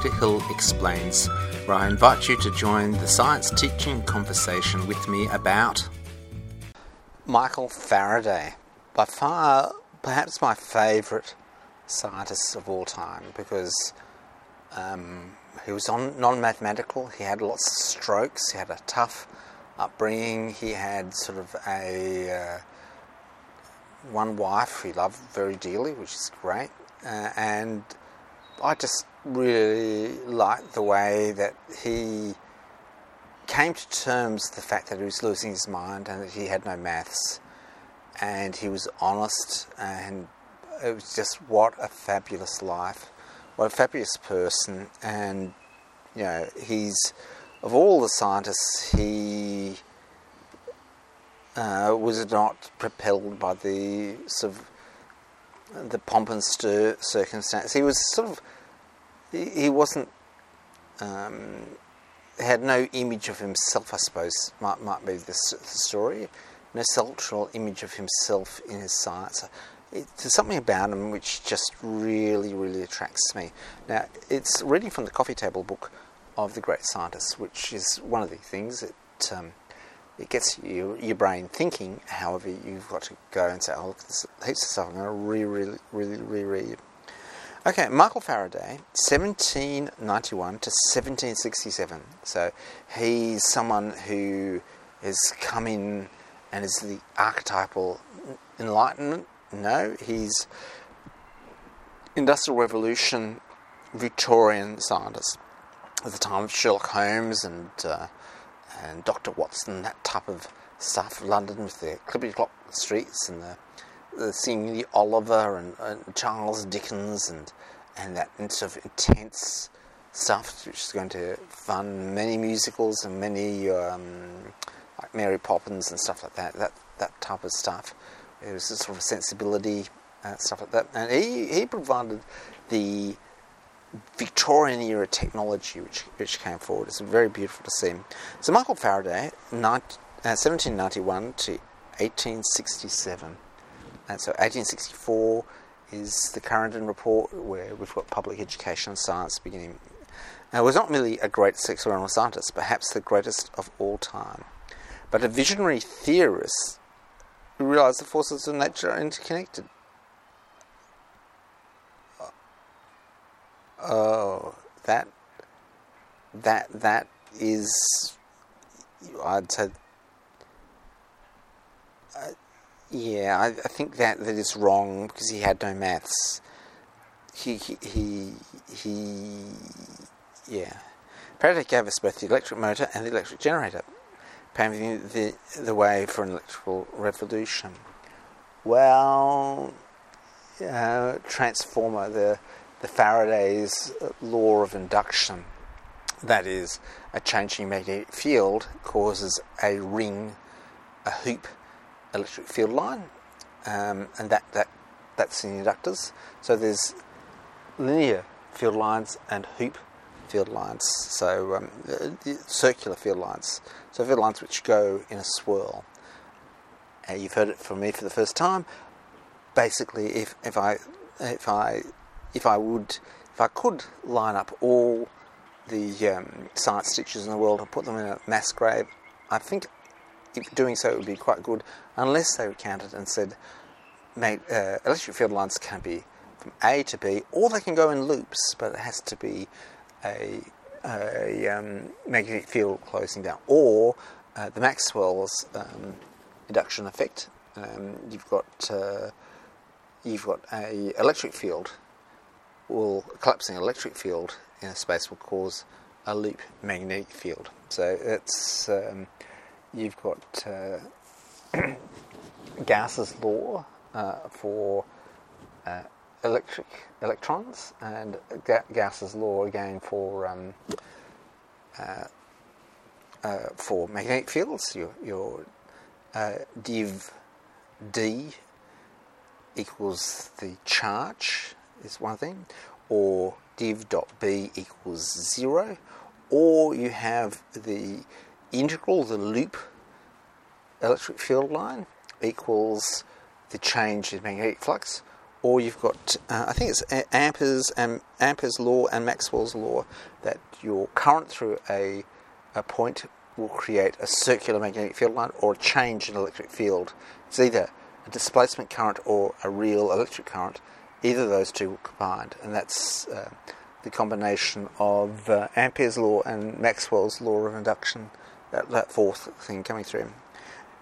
Peter Hill Explains, where I invite you to join the science teaching conversation with me about Michael Faraday, by far perhaps my favourite scientist of all time because um, he was non mathematical, he had lots of strokes, he had a tough upbringing, he had sort of a uh, one wife he loved very dearly, which is great, uh, and I just really liked the way that he came to terms with the fact that he was losing his mind and that he had no maths, and he was honest, and it was just what a fabulous life, what a fabulous person, and you know he's of all the scientists he uh, was not propelled by the sort of the pomp and stir circumstance. He was sort of he, wasn't um, had no image of himself. I suppose might might be the, story. No central image of himself in his science. It, there's something about him which just really, really attracts me. Now, it's reading from the coffee table book of the great scientists, which is one of the things that um, it gets you, your brain thinking. However, you've got to go and say, "Oh, look, this heaps of stuff. I'm going to re, really, really, reread." Okay, Michael Faraday, 1791 to 1767. So he's someone who has come in and is the archetypal enlightenment. No, he's industrial revolution Victorian scientist at the time of Sherlock Holmes and uh, and Dr. Watson, that type of stuff. London with the clippity clop streets and the, the seeing the Oliver and, and, Charles Dickens and and that sort of intense stuff, which is going to fund many musicals and many um, like Mary Poppins and stuff like that. That that type of stuff. It was a sort of sensibility uh, stuff like that, and he he provided the Victorian era technology which, which came forward. It's very beautiful to see. So Michael Faraday, 19, uh, 1791 to 1867. And so 1864 is the Clarendon Report, where we've got public education and science beginning. Now, was not merely a great experimental scientist, perhaps the greatest of all time, but a visionary theorist who realized the forces of nature are interconnected. Oh, that that that is, I'd say, uh, yeah, I, I, think that that is wrong because he had no maths. He he he, he yeah. Faraday gave us both the electric motor and the electric generator, paving the the way for an electrical revolution. Well, uh, transformer the the Faraday's law of induction. That is, a changing magnetic field causes a ring, a hoop electric field line, um, and that, that that's in inductors. So there's linear field lines and hoop field lines, so um, circular field lines, so field lines which go in a swirl. Uh, you've heard it from me for the first time. Basically, if, if I if I if I would, if I could line up all the um, science teachers in the world and put them in a mass grave, I think doing so it would be quite good, unless they recounted and said, made, uh, electric field lines can be from A to B, or they can go in loops, but it has to be a, a um, magnetic field closing down, or uh, the Maxwell's um, induction effect. Um, you've got uh, you've got a electric field will collapsing electric field in a space will cause a loop magnetic field. So it's um, you've got uh, Gauss's law uh, for uh, electric electrons and Ga- Gauss's law again for um, uh, uh, for magnetic fields. Your, your uh, div d equals the charge is one thing, or div dot b equals 0, or you have the integral, the loop electric field line equals the change in magnetic flux, or you've got uh, I think it's Ampere's and Ampere's law and Maxwell's law that your current through a a point will create a circular magnetic field line or a change in electric field. It's either a displacement current or a real electric current. Either of those two combined, and that's uh, the combination of uh, Ampere's law and Maxwell's law of induction. That, that fourth thing coming through.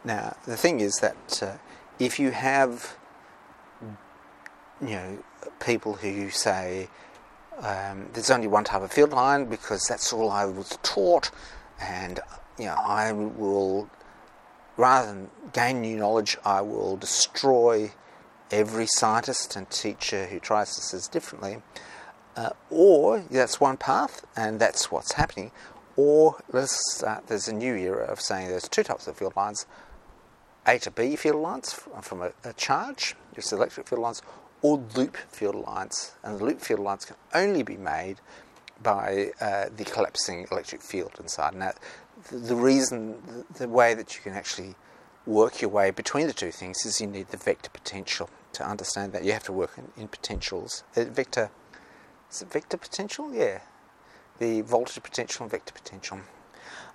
Now, the thing is that uh, if you have, you know, people who say um, there's only one type of field line because that's all I was taught, and you know, I will rather than gain new knowledge, I will destroy every scientist and teacher who tries to say differently. Uh, or that's one path, and that's what's happening. Or let's start, there's a new era of saying there's two types of field lines A to B field lines from a, a charge, just electric field lines, or loop field lines. And the loop field lines can only be made by uh, the collapsing electric field inside. Now, the, reason, the, way that you can actually work your way between the two things is you need the vector potential. To understand that, you have to work in, in potentials. Uh, vector, is it vector potential? Yeah, the voltage potential and vector potential.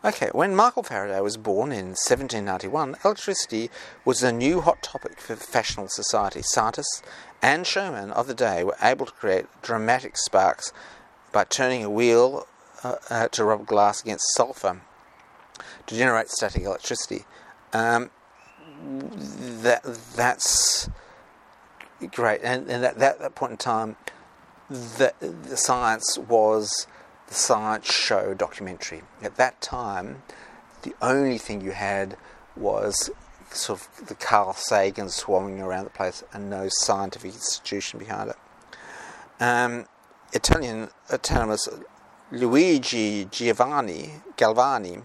Okay, when Michael Faraday was born in 1791, electricity was a new hot topic for fashionable society. Scientists and showmen of the day were able to create dramatic sparks by turning a wheel uh, uh, to rub glass against sulfur to generate static electricity. Um, that that's great, and, and at that, that point in time, the, the science was the science show documentary. At that time, the only thing you had was sort of the Carl Sagan swarming around the place and no scientific institution behind it. Um, Italian anatomist Luigi Giovanni Galvani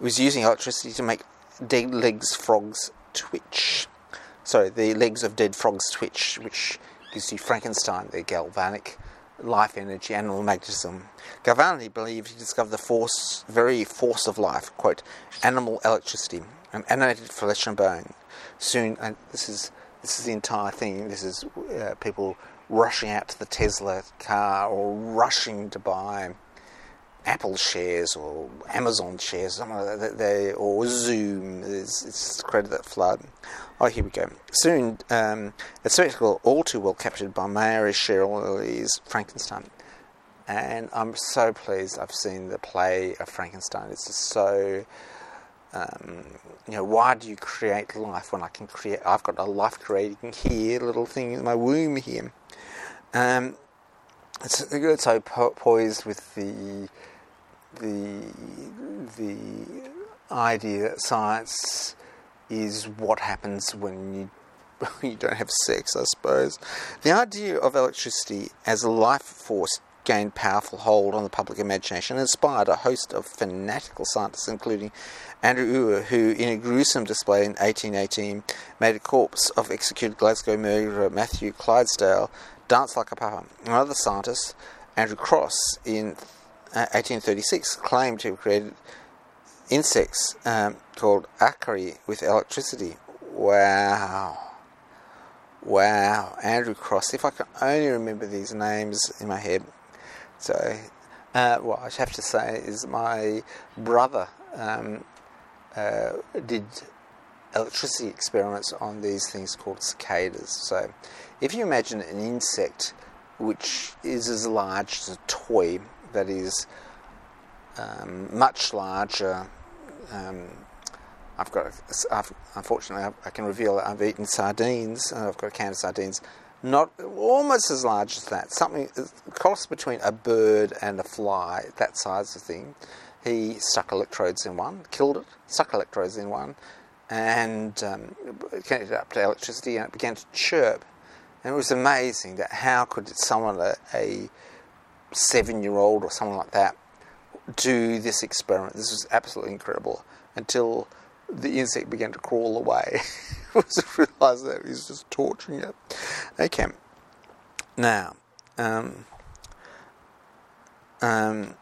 was using electricity to make dead legs frogs twitch. Sorry, the legs of dead frogs twitch, which gives you Frankenstein, the galvanic life energy, animal magnetism. Galvani believed he discovered the force, very force of life, quote, animal electricity, an animated flesh and bone. Soon, and this is this is the entire thing. This is uh, people rushing out to the Tesla car or rushing to buy Apple shares or Amazon shares, they, or Zoom. It's, it's created that flood. Oh, here we go. Soon, um, a spectacle all too well captured by Mary Shelley's Frankenstein. And I'm so pleased I've seen the play of Frankenstein. It's just so. Um, you know, why do you create life when I can create? I've got a life creating here, little thing in my womb here. Um, it's, it's so po- poised with the the the idea that science is what happens when you you don't have sex, I suppose. The idea of electricity as a life force gained powerful hold on the public imagination and inspired a host of fanatical scientists, including Andrew Ure, who, in a gruesome display in 1818, made a corpse of executed Glasgow murderer Matthew Clydesdale dance like a papa. Another scientist, Andrew Crosse, in 1836 uh, claimed to have created insects um, called acari with electricity. Wow. Wow. Andrew Crosse. If I can only remember these names in my head. So, uh, what I have to say is my brother um, uh, did electricity experiments on these things called cicadas. So, if you imagine an insect which is as large as a toy, that is um, much larger. Um, I've got, I've, unfortunately, I can reveal that I've eaten sardines. I've got a can of sardines, not almost as large as that. Something cross between a bird and a fly, that size of thing. He stuck electrodes in one, killed it, stuck electrodes in one, and um, connected it up to electricity, and it began to chirp. And it was amazing that how could someone a, seven year old or someone like that do this experiment. This was absolutely incredible until the insect began to crawl away. I realised that he was just torturing it. Okay, now, um, um,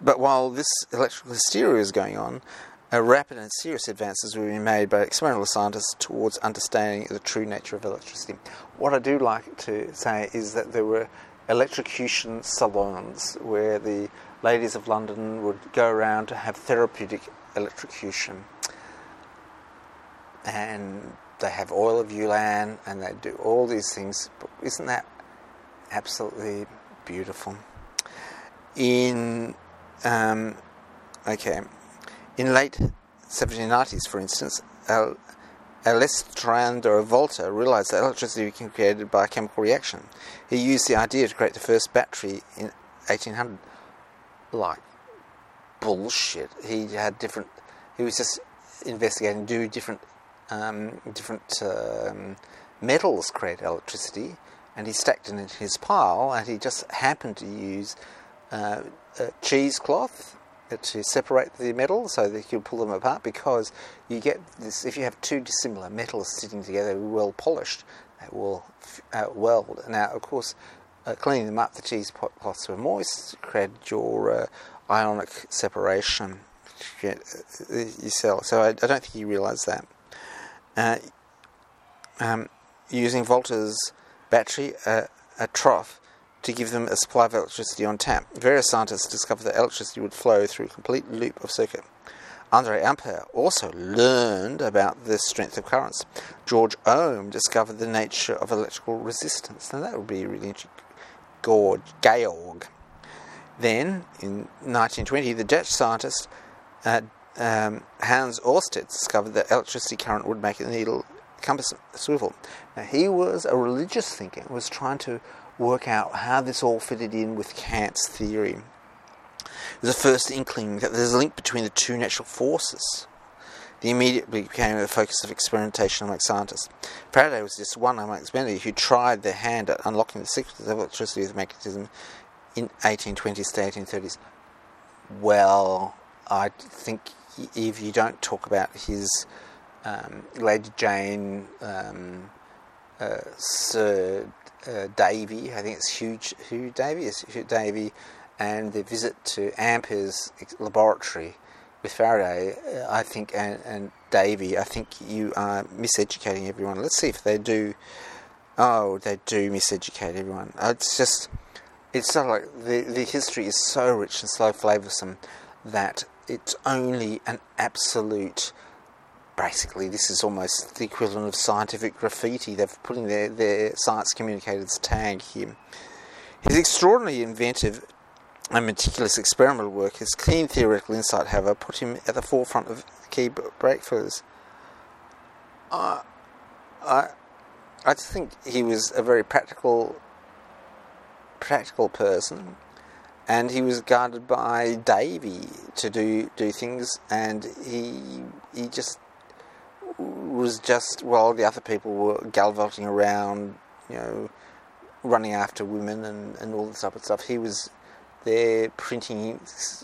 but while this electrical hysteria is going on, a rapid and serious advances were being made by experimental scientists towards understanding the true nature of electricity. What I do like to say is that there were electrocution salons where the ladies of London would go around to have therapeutic electrocution. And they have oil of Ulan and they do all these things. But isn't that absolutely beautiful? In, um, okay, in late 1790s, for instance, Alessandro Volta realized that electricity can be created by a chemical reaction. He used the idea to create the first battery in 1800. Like bullshit. He had different. He was just investigating do different um, different um, metals create electricity, and he stacked it in his pile, and he just happened to use uh, cheesecloth to separate the metals so that you can pull them apart because you get this if you have two dissimilar metals sitting together well polished they will uh, weld. Now of course uh, cleaning them up the cheesecloths were moist created your uh, ionic separation you cell so I, I, don't think you realise that. Uh, um, using Volta's battery uh, a trough to give them a supply of electricity on tap. Various scientists discovered that electricity would flow through a complete loop of circuit. Andre Ampere also learned about the strength of currents. George Ohm discovered the nature of electrical resistance. Now that would be really interesting. George Georg. Then, in 1920, the Dutch scientist uh, um, Hans Oersted discovered that electricity current would make a needle compass swivel. Now, he was a religious thinker, was trying to work out how this all fitted in with Kant's theory. It was the first inkling that there's a link between the two natural forces. They immediately became the focus of experimentation among scientists. Faraday was just one amongst many who tried their hand at unlocking the secrets of electricity with magnetism in 1820s to 1830s. Well, I think if you don't talk about his um, Lady Jane, um, uh, Sir uh, Davy, I think it's Hugh, Hugh Davy, is Hugh Davy, and the visit to Ampere's laboratory with Faraday, uh, I think, and, and Davy, I think you are miseducating everyone. Let's see if they do. Oh, they do miseducate everyone. It's just, it's sort of like the, the history is so rich and so flavoursome that it's only an absolute basically this is almost the equivalent of scientific graffiti. They've put in their, their science communicators tag here. His extraordinarily inventive and meticulous experimental work, his keen theoretical insight, however, put him at the forefront of key breakthroughs. Uh, I, I think he was a very practical, practical person, and he was guarded by Davy to do do things, and he he just was just while the other people were gallivanting around, you know, running after women and, and all this type of stuff. He was there printing.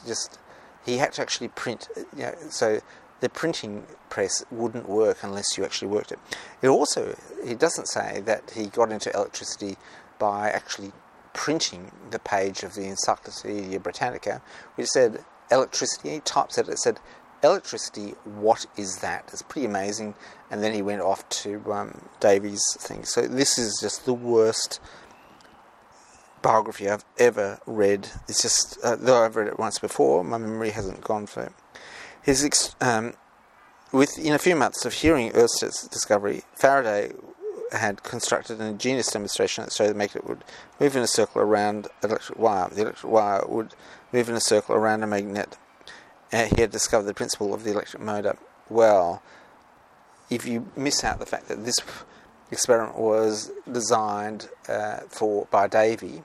Just he had to actually print. You know, so the printing press wouldn't work unless you actually worked it. It also he doesn't say that he got into electricity by actually printing the page of the Encyclopedia Britannica, which said electricity. He types it. It said electricity, what is that? It's pretty amazing. And then he went off to um, Davy's thing. So this is just the worst biography I've ever read. It's just, uh, though I've read it once before, my memory hasn't gone for it. His ex- um, within a few months of hearing Oersted's discovery, Faraday had constructed an ingenious demonstration that showed the magnet would move in a circle around an electric wire. The electric wire would move in a circle around a magnet uh, he had discovered the principle of the electric motor. Well, if you miss out the fact that this experiment was designed uh, for by Davy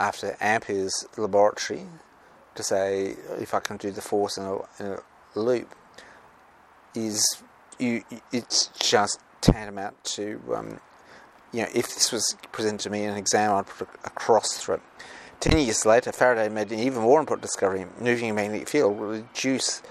after Ampere's laboratory to say if I can do the force in a, in a loop, is you it's just tantamount to um, you know if this was presented to me in an exam, I'd put a, cross through it. Ten years later, Faraday made an even more important discovery. Moving a magnetic field will reduce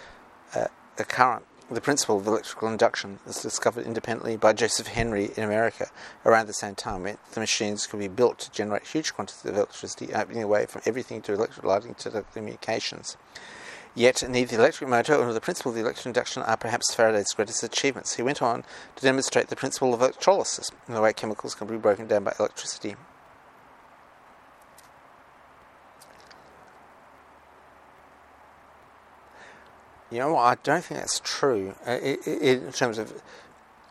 uh, the current. The principle of electrical induction was discovered independently by Joseph Henry in America around the same time. The machines could be built to generate huge quantities of electricity, opening the way from everything to electric lighting to telecommunications. Yet neither the electric motor nor the principle of the electric induction are perhaps Faraday's greatest achievements. He went on to demonstrate the principle of electrolysis and the way chemicals can be broken down by electricity. You know? I don't think that's true. Uh, in terms of,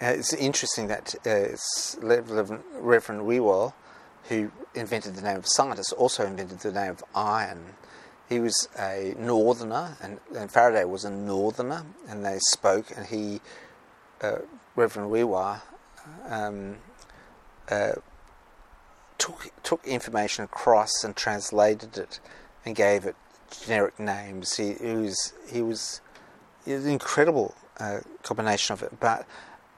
uh, it's interesting that uh, Reverend Whewell, who invented the name of scientist, also invented the name of ion. He was a northerner, and, and Faraday was a northerner, and they spoke, and he, uh, Reverend Whewell, um, uh, took took information across and translated it, and gave it generic names. He, he was he was it's an incredible uh, combination of it. But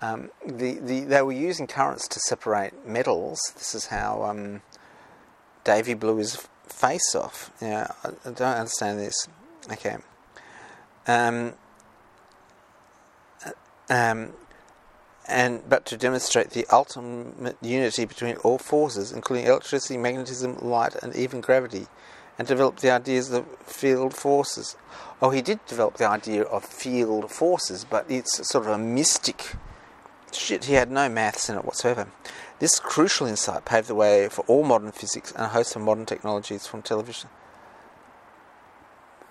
um, the, the, they were using currents to separate metals. This is how um, Davy blew his face off. Yeah, I, I don't understand this. Okay. Um, uh, um, and but to demonstrate the ultimate unity between all forces, including electricity, magnetism, light, and even gravity, and develop the ideas of field forces. Oh, he did develop the idea of field forces, but it's sort of a mystic shit. He had no maths in it whatsoever. This crucial insight paved the way for all modern physics and a host of modern technologies from television.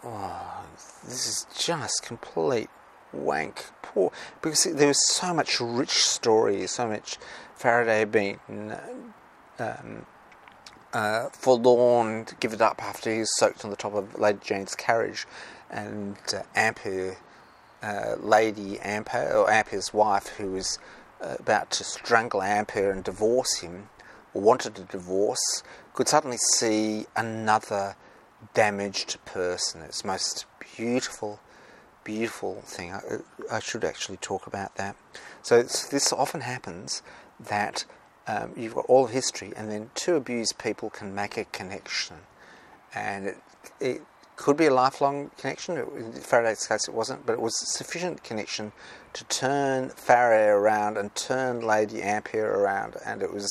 Oh, this is just complete wank. Poor, because there was so much rich story, so much Faraday being um, uh, forlorn, to give it up after he's soaked on the top of Lady Jane's carriage and uh, Ampere, uh, Lady Ampere, or Ampere's wife, who was uh, about to strangle Ampere and divorce him, or wanted a divorce, could suddenly see another damaged person. It's most beautiful, beautiful thing. I, I should actually talk about that. So this often happens that um, you've got all of history, and then two abused people can make a connection, and it, it could be a lifelong connection. In Faraday's case, it wasn't, but it was sufficient connection to turn Faraday around and turn Lady Ampere around, and it was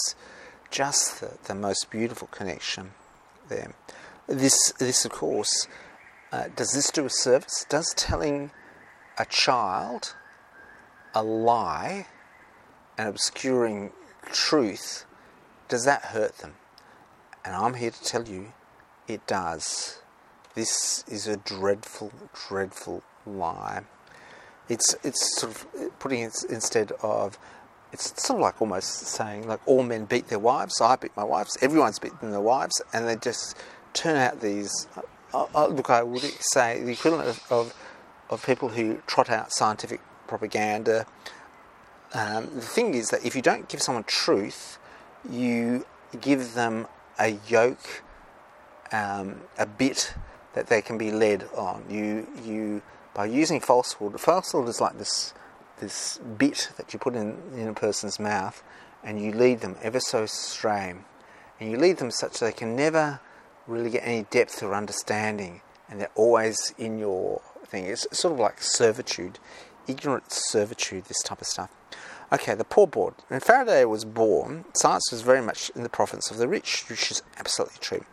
just the, the most beautiful connection there. This, this of course, uh, does this do a service? Does telling a child a lie and obscuring truth, does that hurt them? And I'm here to tell you it does. This is a dreadful, dreadful lie. It's it's sort of putting it instead of it's sort of like almost saying like all men beat their wives. I beat my wives. Everyone's beaten their wives, and they just turn out these. Uh, uh, look, I would say the equivalent of, of, of people who trot out scientific propaganda. Um, the thing is that if you don't give someone truth, you give them a yoke, um, a bit that they can be led on. You you by using falsehood. Falsehood is like this this bit that you put in in a person's mouth, and you lead them ever so astray, and you lead them such that they can never really get any depth or understanding, and they're always in your thing. It's sort of like servitude, ignorant servitude. This type of stuff. Okay, the poor board. When Faraday was born, science was very much in the province of the rich, which is absolutely true.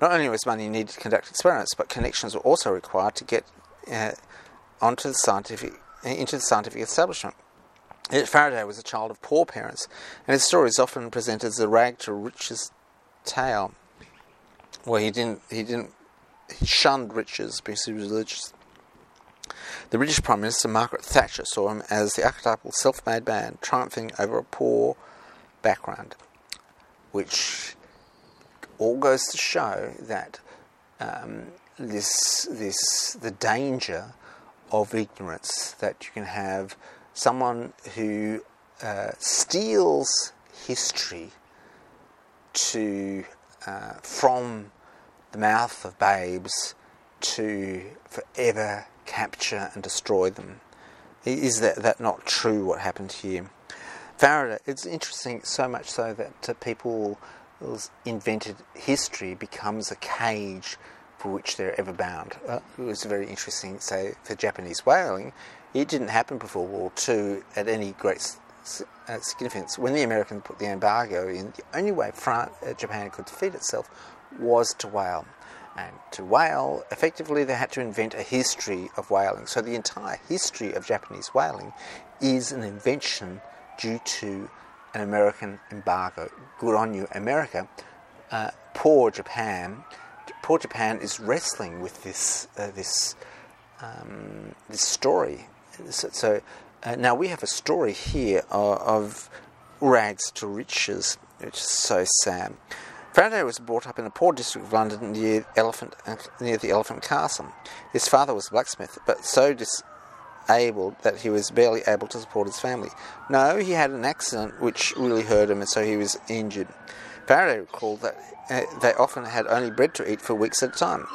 Not only was money needed to conduct experiments, but connections were also required to get uh, onto the scientific into the scientific establishment. Yet Faraday was a child of poor parents, and his story is often presented as a rag to riches tale. Well, he didn't. He didn't. He shunned riches because he was religious. The British Prime Minister Margaret Thatcher saw him as the archetypal self-made man triumphing over a poor background, which all goes to show that um, this this the danger of ignorance that you can have. Someone who uh, steals history to uh, from the mouth of babes to forever capture and destroy them. Is that, that not true what happened here? Faraday, it's interesting so much so that uh, people invented history becomes a cage for which they're ever bound. Uh, it was very interesting, say, for Japanese whaling, it didn't happen before World War II at any great uh, significance. When the Americans put the embargo in, the only way France, uh, Japan could defeat itself was to whale. And to whale, effectively, they had to invent a history of whaling. So the entire history of Japanese whaling is an invention due to an American embargo. Good on you, America. Uh, poor Japan. Poor Japan is wrestling with this uh, this um, this story. So, so uh, now we have a story here of, of rags to riches, which is so sad. Faraday was brought up in a poor district of London near, Elephant, near the Elephant Castle. His father was a blacksmith, but so disabled that he was barely able to support his family. No, he had an accident which really hurt him, and so he was injured. Faraday recalled that uh, they often had only bread to eat for weeks at a time.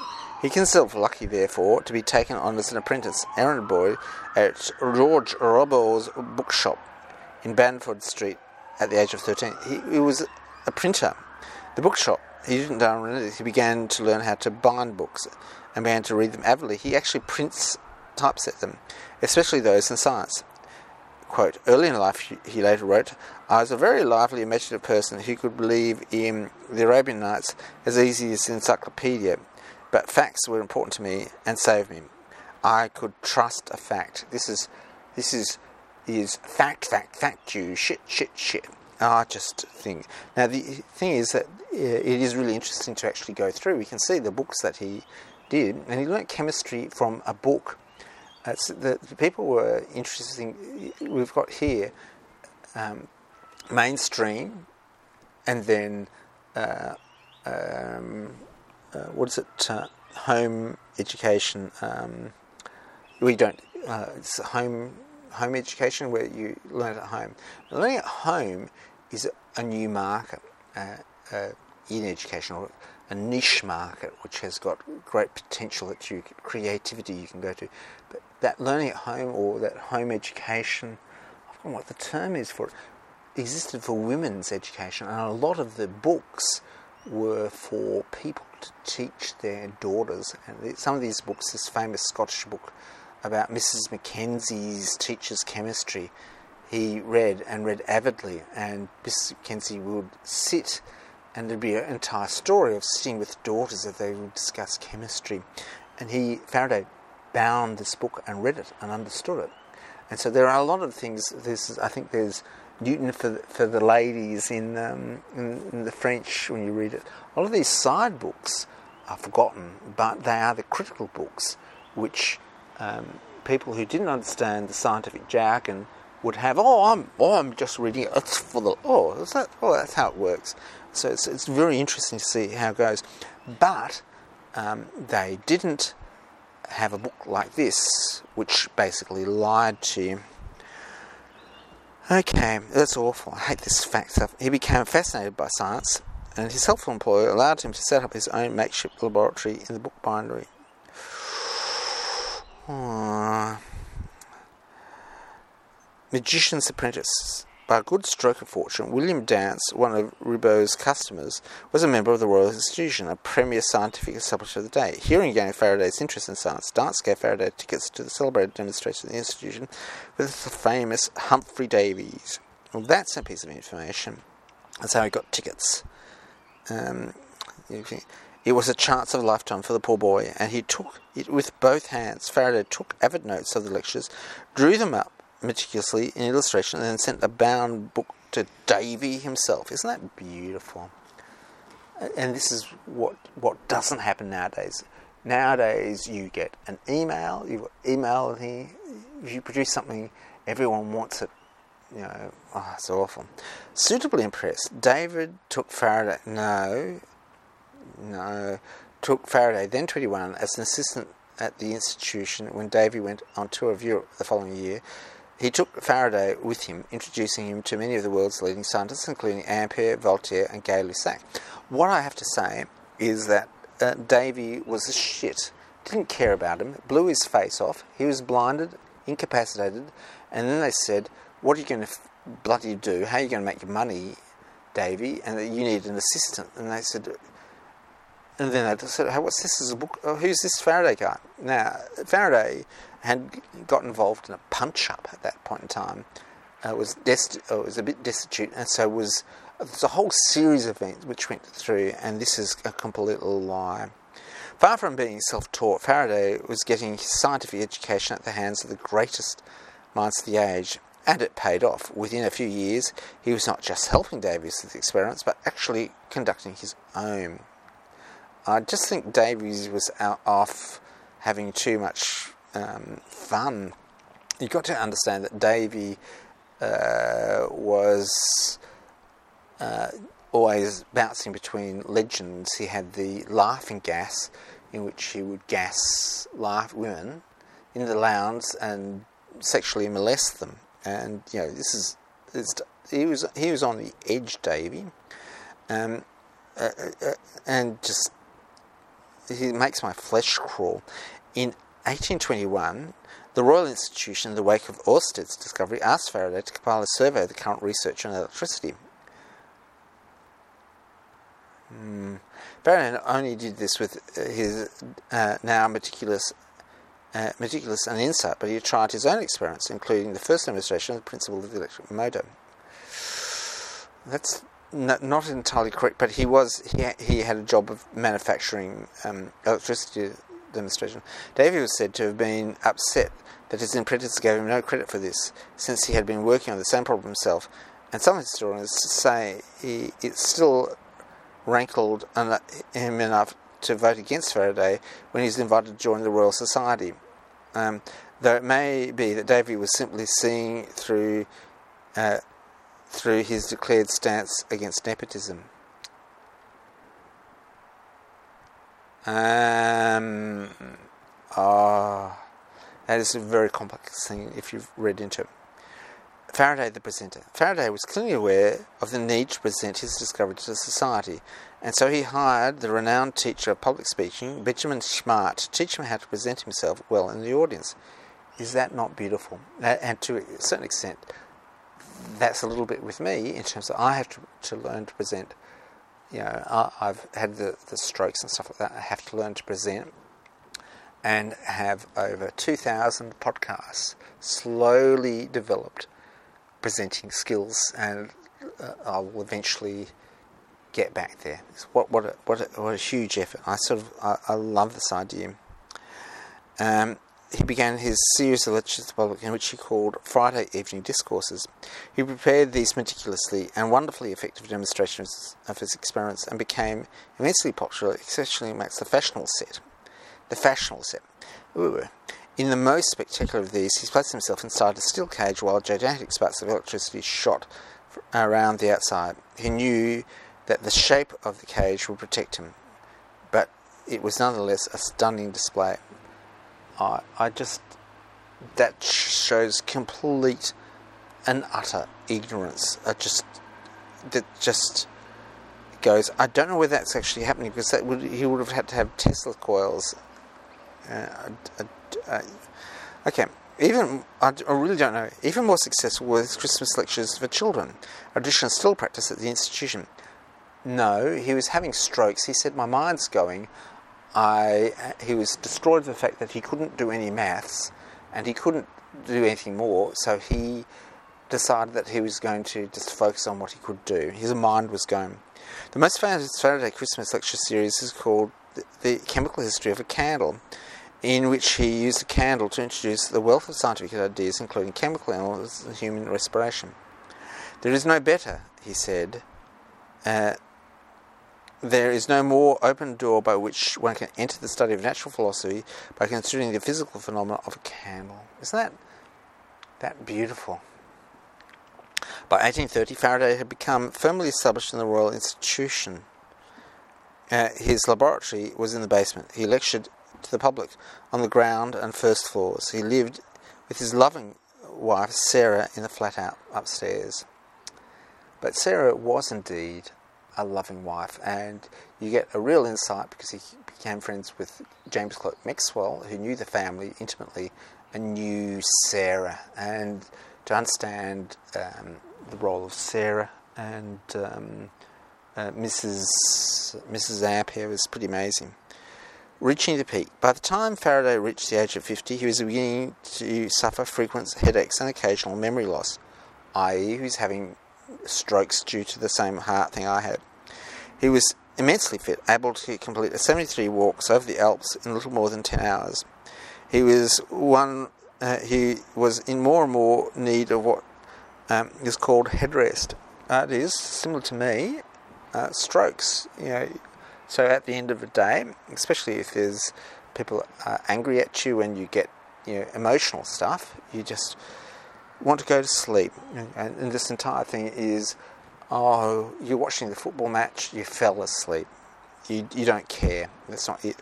He considered lucky, therefore, to be taken on as an apprentice, errand boy, at George Riebau's bookshop in Blandford Street at the age of 13. He, he was a printer. The bookshop, he didn't run it, he began to learn how to bind books and began to read them avidly. He actually prints, typeset them, especially those in science. Quote, Early in life, he later wrote, I was a very lively, imaginative person who could believe in the Arabian Nights as easy as an encyclopedia but facts were important to me and saved me. I could trust a fact. This is this is is fact, fact, fact you, shit, shit, shit. I just think. Now, the thing is that uh, it is really interesting to actually go through. We can see the books that he did, and he learnt chemistry from a book. Uh, the, the, people were interesting. We've got here um, mainstream, and then uh, um, uh, what is it? Uh, home education. Um, we don't. Uh, it's home home education where you learn at home. Learning at home is a new market uh, uh, in education, or a niche market which has got great potential that you creativity you can go to. But that learning at home or that home education, I don't know what the term is for it, existed for women's education, and a lot of the books were for people to teach their daughters. And some of these books, this famous Scottish book about Mrs. Mackenzie's teacher's chemistry, he read and read avidly. And Mrs. Mackenzie would sit, and there'd be an entire story of sitting with daughters as they would discuss chemistry. And he, Faraday, bound this book and read it and understood it. And so there are a lot of things. This, I think, there's Newton for for the ladies in, um, in, in the French when you read it. A lot of these side books are forgotten, but they are the critical books which um, people who didn't understand the scientific jargon would have. Oh, I'm oh, I'm just reading it. For the oh, is that oh, that's how it works. So it's it's very interesting to see how it goes, but um, they didn't have a book like this, which basically lied to you. Okay, that's awful. I hate this fact stuff. He became fascinated by science, and his helpful employer allowed him to set up his own makeshift laboratory in the book Magician's Apprentice. By a good stroke of fortune, William Dance, one of Riebau's customers, was a member of the Royal Institution, a premier scientific establishment of the day. Hearing again Faraday's interest in science, Dance gave Faraday tickets to the celebrated demonstration of the institution with the famous Humphry Davies. Well, that's a piece of information. That's how he got tickets. Um, it was a chance of a lifetime for the poor boy, and he took it with both hands. Faraday took avid notes of the lectures, drew them up meticulously in illustration and then sent a bound book to Davy himself. Isn't that beautiful? And this is what what doesn't happen nowadays. Nowadays, you get an email. You email here. If you produce something, everyone wants it. You know, oh, it's awful. Suitably impressed, David took Faraday. No, no, took Faraday, then 21, as an assistant at the institution when Davy went on tour of Europe the following year. He took Faraday with him, introducing him to many of the world's leading scientists, including Ampere, Voltaire, and Gay Lussac. What I have to say is that uh, Davy was a shit. Didn't care about him, blew his face off. He was blinded, incapacitated, and then they said, What are you going to f- bloody do? How are you going to make your money, Davy? And you need an assistant. And they said, and then they said, hey, what's this? Is a book? Oh, who's this Faraday guy? Now, Faraday had got involved in a punch up at that point in time. Uh, was dest- uh, was a bit destitute, and so was there's a whole series of events which went through, and this is a complete lie. Far from being self taught, Faraday was getting his scientific education at the hands of the greatest minds of the age, and it paid off. Within a few years, he was not just helping Davies with experiments, but actually conducting his own. I just think Davies was out off having too much um, fun. You've got to understand that Davy uh, was uh, always bouncing between legends. He had the laughing gas, in which he would gas laugh women in the lounge and sexually molest them. And you know, this is he was he was on the edge, Davy, um, uh, uh, and just he makes my flesh crawl. In 1821, the Royal Institution, in the wake of Ørsted's discovery, asked Faraday to compile a survey of the current research on electricity. Mm. Faraday not only did this with uh, his uh, now meticulous, uh, meticulous and insight, but he tried his own experiments, including the first demonstration of the principle of the electric motor. That's not entirely correct, but he was he, he had a job of manufacturing um, electricity demonstration. Davy was said to have been upset that his apprentice gave him no credit for this, since he had been working on the same problem himself, and some historians say he, it still rankled him enough to vote against Faraday when he was invited to join the Royal Society. Um, though it may be that Davy was simply seeing through uh, through his declared stance against nepotism. Um, oh, that is a very complex thing if you've read into it. Faraday, the presenter. Faraday was clearly aware of the need to present his discovery to society, and so he hired the renowned teacher of public speaking, Benjamin Smart, to teach him how to present himself well in the audience. Is that not beautiful? And to a certain extent, that's a little bit with me in terms of I have to, to learn to present. You know, I, have had the, the strokes and stuff like that. I have to learn to present and have over 2,000 podcasts slowly developed presenting skills, and uh, I will eventually get back there. What what a, what a, what a huge effort! I sort of I, I love this idea. Um, he began his series of lectures to the public in which he called Friday Evening Discourses. He prepared these meticulously and wonderfully effective demonstrations of his experiments and became immensely popular, especially amongst the fashionable set. The fashionable set. Ooh. In the most spectacular of these, he placed himself inside a steel cage while gigantic sparks of electricity shot around the outside. He knew that the shape of the cage would protect him, but it was nonetheless a stunning display. I, I just that shows complete and utter ignorance. I just that just goes. I don't know whether that's actually happening because that would he would have had to have Tesla coils. Uh, uh, okay, even I, I, really don't know. Even more successful with Christmas lectures for children. Audition still practiced at the institution. No, he was having strokes. He said, "My mind's going. I, he was destroyed with the fact that he couldn't do any maths and he couldn't do anything more, so he decided that he was going to just focus on what he could do. His mind was going. The most famous Faraday Christmas lecture series is called The Chemical History of a Candle, in which he used a candle to introduce the wealth of scientific ideas, including chemical analysis and human respiration. There is no better, he said, uh, there is no more open door by which one can enter the study of natural philosophy by considering the physical phenomena of a candle. Isn't that that beautiful? By 1830, Faraday had become firmly established in the Royal Institution. Uh, his laboratory was in the basement. He lectured to the public on the ground and first floors. He lived with his loving wife, Sarah, in the flat out upstairs. But Sarah was indeed a loving wife, and you get a real insight because he became friends with James Clerk Maxwell, who knew the family intimately and knew Sarah, and to understand um, the role of Sarah and um, uh, Mrs. Mrs. Ampere was pretty amazing. Reaching the peak. By the time Faraday reached the age of 50, he was beginning to suffer frequent headaches and occasional memory loss, i.e., he was having strokes due to the same heart thing I had. He was immensely fit, able to complete 73 walks over the Alps in little more than 10 hours. He was one. Uh, he was in more and more need of what um, is called headrest. Uh, it is similar to me, uh, strokes. You know, so at the end of the day, especially if there's people angry at you and you get you know emotional stuff, you just want to go to sleep. And, and this entire thing is, oh, you're watching the football match, you fell asleep. You, you don't care. That's not it.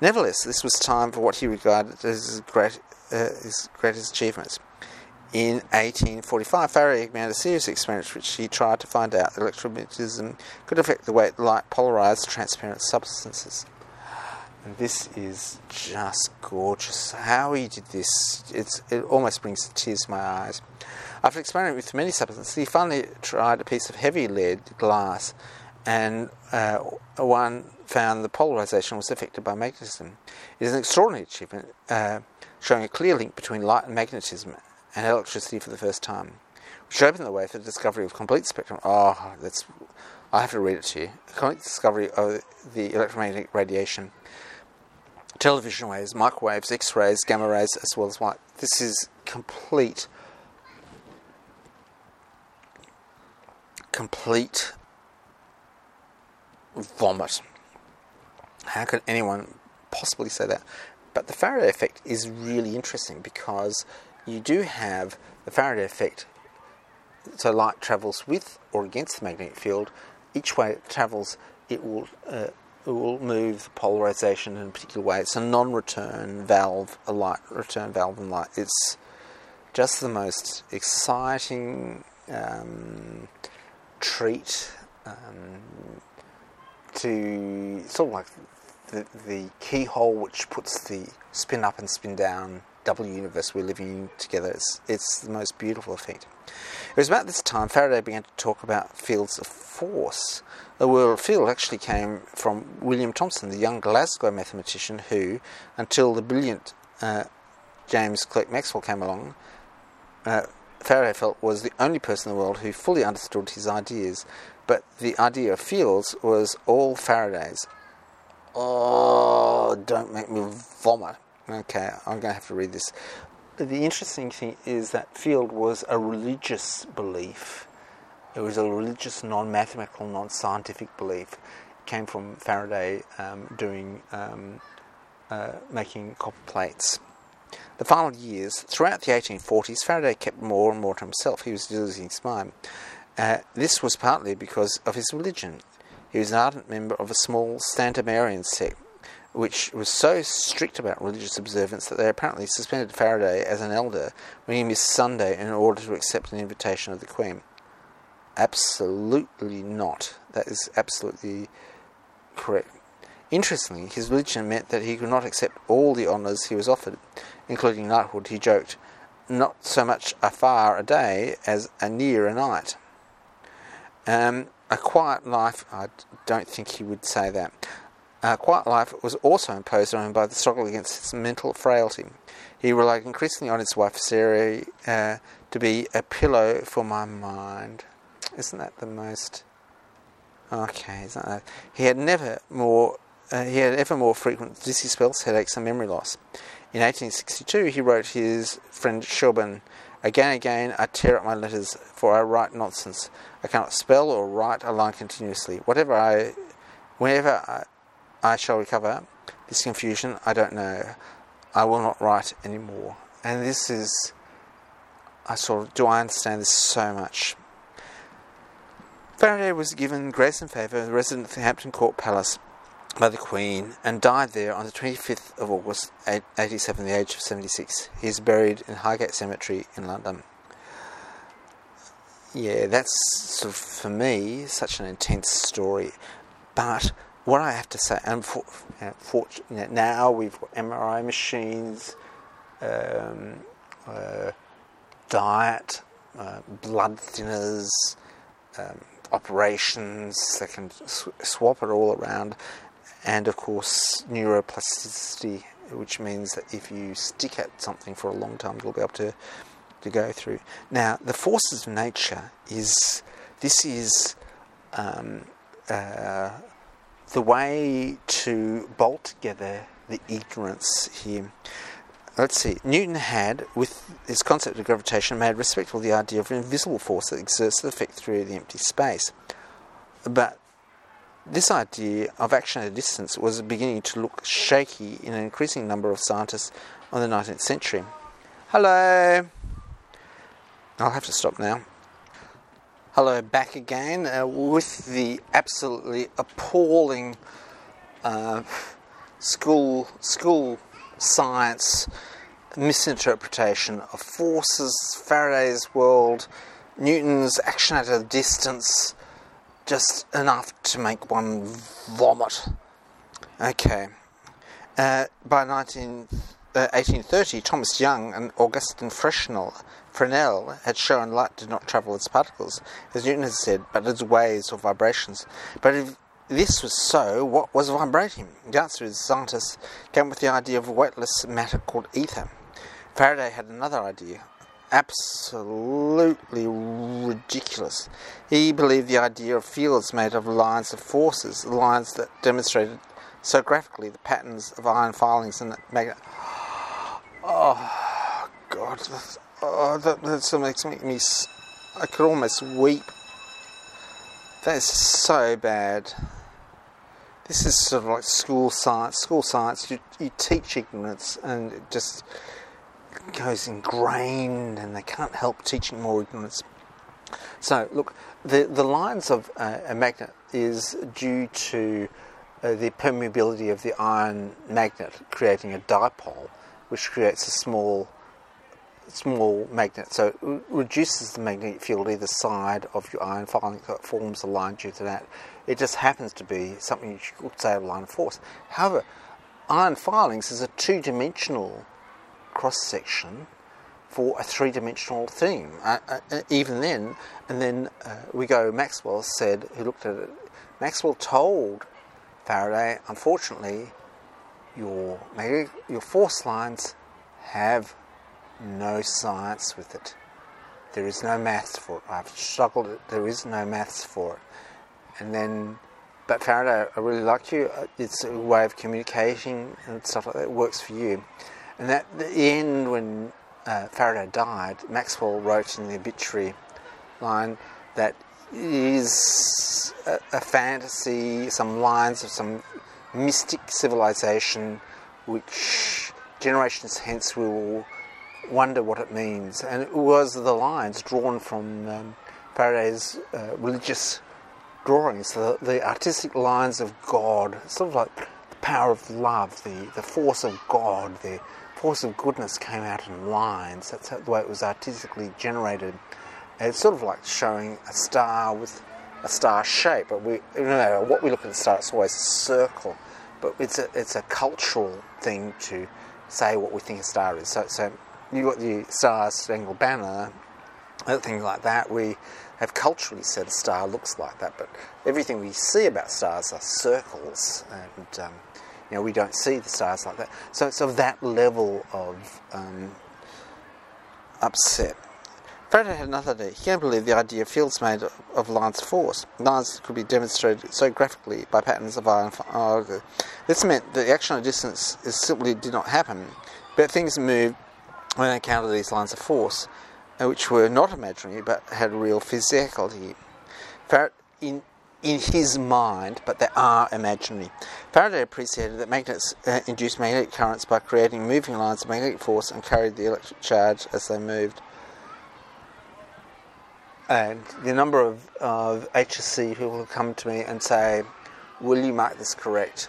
Nevertheless, this was time for what he regarded as his, great, uh, his greatest achievements. In 1845, Faraday made a series of experiments which he tried to find out that electromagnetism could affect the way light polarized transparent substances. And this is just gorgeous. How he did this, it's, it almost brings tears to my eyes. After experimenting with many substances, he finally tried a piece of heavy lead glass, and uh, one found the polarization was affected by magnetism. It is an extraordinary achievement, uh, showing a clear link between light and magnetism, and electricity for the first time, which opened the way for the discovery of complete spectrum. Oh, that's I have to read it to you. Complete discovery of the electromagnetic radiation, television waves, microwaves, X-rays, gamma rays, as well as light. This is complete, complete vomit. How could anyone possibly say that? But the Faraday effect is really interesting because you do have the Faraday effect. So light travels with or against the magnetic field. Each way it travels, it will uh, will move the polarization in a particular way. It's a non-return valve, a light return valve and light. It's just the most exciting um, treat um, to sort of like the, the keyhole which puts the spin up and spin down double universe we're living together. It's, it's the most beautiful effect. It was about this time Faraday began to talk about fields of force. The word field actually came from William Thomson, the young Glasgow mathematician who, until the brilliant uh, James Clerk Maxwell came along, uh, Faraday felt was the only person in the world who fully understood his ideas. But the idea of fields was all Faraday's. Oh, don't make me vomit. Okay, I'm going to have to read this. The interesting thing is that field was a religious belief. It was a religious, non-mathematical, non-scientific belief. It came from Faraday um, doing um, uh, making copper plates. The final years, throughout the 1840s, Faraday kept more and more to himself. He was losing his mind. Uh, this was partly because of his religion. He was an ardent member of a small Sandemanian sect, which was so strict about religious observance that they apparently suspended Faraday as an elder when he missed Sunday in order to accept an invitation of the Queen. Absolutely not. That is absolutely correct. Interestingly, his religion meant that he could not accept all the honours he was offered, including knighthood. He joked, not so much a far a day as a near a night. Um, a quiet life, I don't think he would say that. A quiet life was also imposed on him by the struggle against his mental frailty. He relied increasingly on his wife Sarah uh, to be a pillow for my mind. Isn't that the most? Okay, isn't that? He had never more. Uh, he had ever more frequent dizzy spells, headaches, and memory loss. In 1862, he wrote his friend Schoenbein, Again again I tear up my letters, for I write nonsense. I cannot spell or write a line continuously. Whatever I, whenever I, I shall recover this confusion, I don't know. I will not write any more. And this is, I sort of, do I understand this so much? Faraday was given grace and favour as resident of the Hampton Court Palace by the Queen and died there on the 25th of August 87, the age of 76. He is buried in Highgate Cemetery in London. Yeah, that's sort of, for me, such an intense story. But what I have to say, you know, now we've got MRI machines, um, uh, diet, uh, blood thinners, um, operations that can sw- swap it all around, and of course neuroplasticity, which means that if you stick at something for a long time, you'll be able to to go through. Now, the forces of nature is this is um, uh, the way to bolt together the ignorance here. Let's see. Newton had, with his concept of gravitation, made respectable the idea of an invisible force that exerts an effect through the empty space. But this idea of action at a distance was beginning to look shaky in an increasing number of scientists of the 19th century. Hello! I'll have to stop now. Hello, back again uh, with the absolutely appalling uh, school school science misinterpretation of forces, Faraday's world, Newton's action at a distance, just enough to make one vomit. Okay. Uh, by 19, 1830, uh, Thomas Young and Augustin Fresnel, Fresnel had shown light did not travel its particles, as Newton had said, but its waves or vibrations. But if this was so, what was vibrating? The answer is scientists came with the idea of weightless matter called ether. Faraday had another idea, absolutely ridiculous. He believed the idea of fields made of lines of forces, lines that demonstrated so graphically the patterns of iron filings and magnet. Oh, God. Oh, that, makes me. I could almost weep. That is so bad. This is sort of like school science. School science, you, you teach ignorance and it just goes ingrained and they can't help teaching more ignorance. So, look, the, the lines of uh, a magnet is due to uh, the permeability of the iron magnet creating a dipole, which creates a small small magnet. So it reduces the magnetic field either side of your iron filing, it forms a line due to that. It just happens to be something you could say a line of force. However, iron filings is a two-dimensional cross section for a three-dimensional thing. Uh, uh, uh, even then, and then uh, we go. Maxwell said, who looked at it. Maxwell told Faraday, unfortunately, your your force lines have no science with it. There is no maths for it. I've struggled. There is no maths for it. And then, but Faraday, I really like you. It's a way of communicating and stuff like that. It works for you. And at the end, when uh, Faraday died, Maxwell wrote in the obituary line that is a, a fantasy, some lines of some mystic civilization which generations hence will wonder what it means. And it was the lines drawn from um, Faraday's uh, religious drawings, the, the artistic lines of God, sort of like the power of love, the, the force of God, the force of goodness came out in lines. That's the way it was artistically generated. And it's sort of like showing a star with a star shape, but we, no matter what we look at the star, it's always a circle. But it's a, it's a cultural thing to say what we think a star is. So, so you've got the Star Spangled Banner, other things like that. We have culturally said star looks like that, but everything we see about stars are circles, and um, you know we don't see the stars like that. So it's of that level of um, upset. Faraday had another idea. He can't believe the idea of fields made of lines of force. Lines could be demonstrated so graphically by patterns of iron. Oh, this meant that the action at distance simply did not happen, but things moved when I encountered these lines of force, uh, which were not imaginary but had real physicality. in, in his mind, but they are imaginary. Faraday appreciated that magnets uh, induced magnetic currents by creating moving lines of magnetic force and carried the electric charge as they moved. And the number of, of HSC people who come to me and say, Will you mark this correct?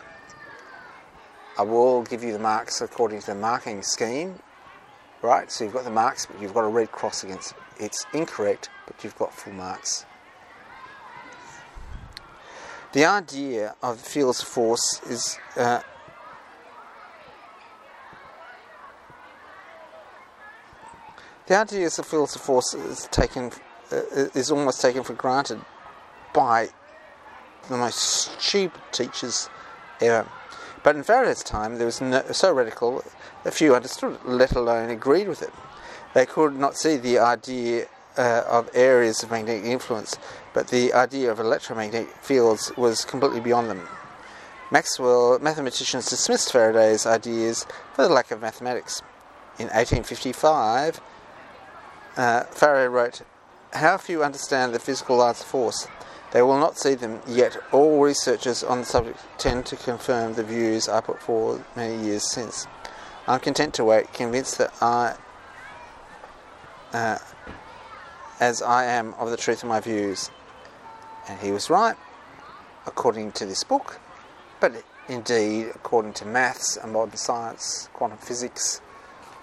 I will give you the marks according to the marking scheme right? So you've got the marks, but you've got a red cross against it. It's incorrect, but you've got full marks. The idea of fields of force is uh, the idea of fields of force is taken uh, is almost taken for granted by the most stupid teachers ever. But in Faraday's time, there was no, so radical that few understood it, let alone agreed with it. They could not see the idea uh, of areas of magnetic influence, but the idea of electromagnetic fields was completely beyond them. Maxwell mathematicians dismissed Faraday's ideas for the lack of mathematics. In 1855, uh, Faraday wrote, How few understand the physical laws of force. They will not see them, yet all researchers on the subject tend to confirm the views I put forward many years since. I'm content to wait, convinced that I, uh, as I am of the truth of my views. And he was right, according to this book, but indeed, according to maths and modern science, quantum physics,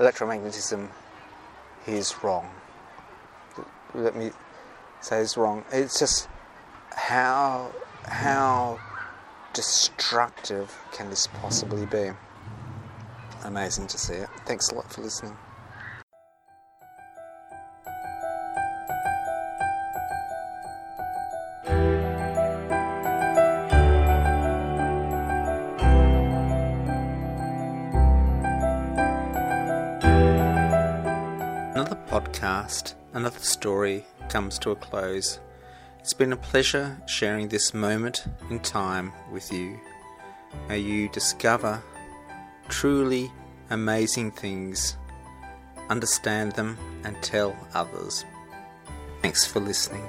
electromagnetism, he is wrong. Let me say he's wrong. It's just how how destructive can this possibly be? Amazing to see it. Thanks a lot for listening. Another podcast, another story comes to a close. It's been a pleasure sharing this moment in time with you. May you discover truly amazing things, understand them, and tell others. Thanks for listening.